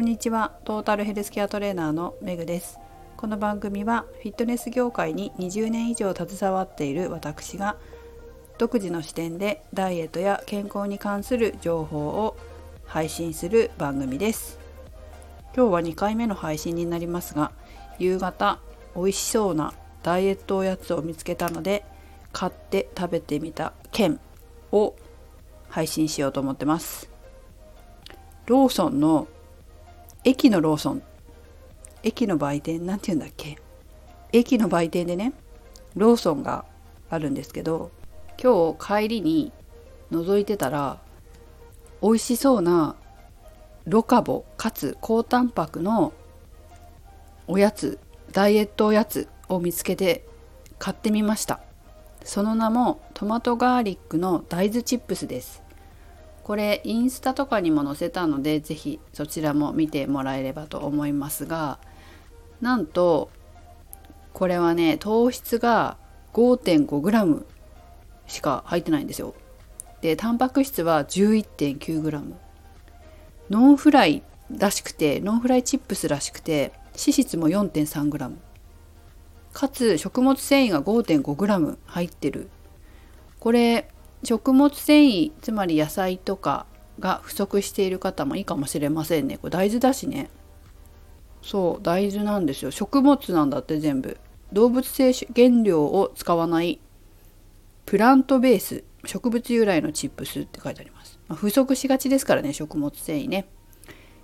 こんにちは。トータルヘルスケアトレーナーのメグです。この番組はフィットネス業界に20年以上携わっている私が独自の視点でダイエットや健康に関する情報を配信する番組です。今日は2回目の配信になりますが夕方美味しそうなダイエットおやつを見つけたので買って食べてみた件を配信しようと思ってます。ローソンの駅のローソン。駅の売店。なんて言うんだっけ？駅の売店でねローソンがあるんですけど今日帰りに覗いてたら美味しそうなロカボかつ高タンパクのおやつダイエットおやつを見つけて買ってみました。その名もトマトガーリックの大豆チップスです。これインスタとかにも載せたので是非そちらも見てもらえればと思いますがなんとこれはね糖質が 5.5g しか入ってないんですよ。でタンパク質は 11.9g ノンフライらしくてノンフライチップスらしくて脂質も 4.3g かつ食物繊維が 5.5g 入ってる。これ食物繊維つまり野菜とかが不足している方もいいかもしれませんね。これ大豆だしね。そう大豆なんですよ。食物なんだって全部。動物性原料を使わないプラントベース。植物由来のチップスって書いてあります、まあ、不足しがちですからね食物繊維ね。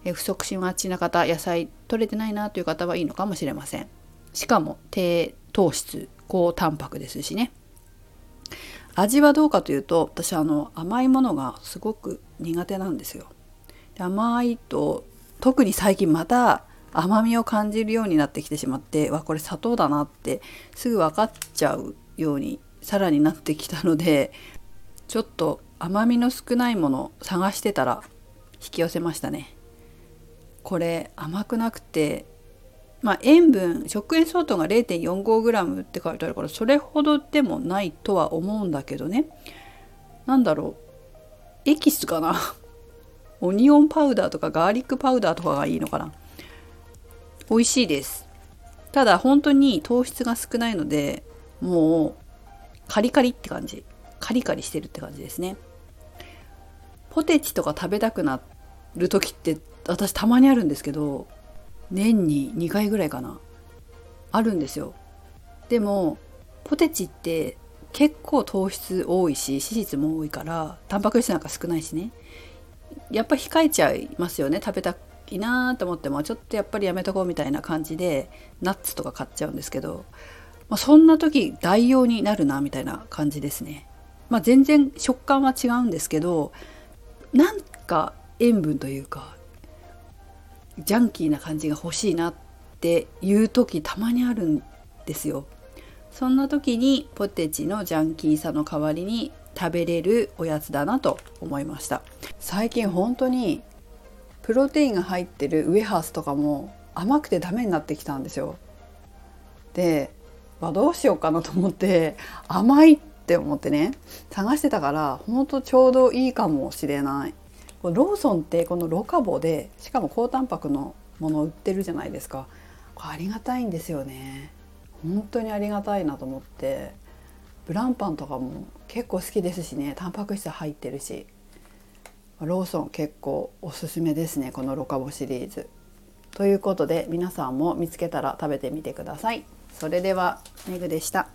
え不足しがちな方野菜取れてないなという方はいいのかもしれません。しかも低糖質高タンパクですしね。味はどうかというと私あの甘いものがすごく苦手なんですよ。甘いと特に最近また甘みを感じるようになってきてしまってわこれ砂糖だなってすぐ分かっちゃうようにさらになってきたのでちょっと甘みの少ないもの探してたら引き寄せましたね。これ甘くなくてまあ、塩分食塩相当が 0.45g って書いてあるからそれほどでもないとは思うんだけどね。何だろう。エキスかな。オニオンパウダーとかガーリックパウダーとかがいいのかな。美味しいです。ただ本当に糖質が少ないのでもうカリカリって感じ。カリカリしてるって感じですね。ポテチとか食べたくなる時って私たまにあるんですけど年に2回ぐらいかな。あるんですよ。でもポテチって結構糖質多いし脂質も多いからタンパク質なんか少ないしね。やっぱ控えちゃいますよね。食べたいなと思ってもちょっとやっぱりやめとこうみたいな感じでナッツとか買っちゃうんですけど、まあ、そんな時代用になるなみたいな感じですね。まあ、全然食感は違うんですけどなんか塩分というかジャンキーな感じが欲しいなっていう時たまにあるんですよ。そんな時にポテチのジャンキーさの代わりに食べれるおやつだなと思いました。最近本当にプロテインが入ってるウエハースとかも甘くてダメになってきたんですよ。で、まあ、どうしようかなと思って甘いって思ってね探してたから本当ちょうどいいかもしれない。ローソンってこのロカボでしかも高タンパクのものを売ってるじゃないですかありがたいんですよね本当にありがたいなと思ってブランパンとかも結構好きですしねタンパク質入ってるしローソン結構おすすめですねこのロカボシリーズ。ということで皆さんも見つけたら食べてみてください。それではメグでした。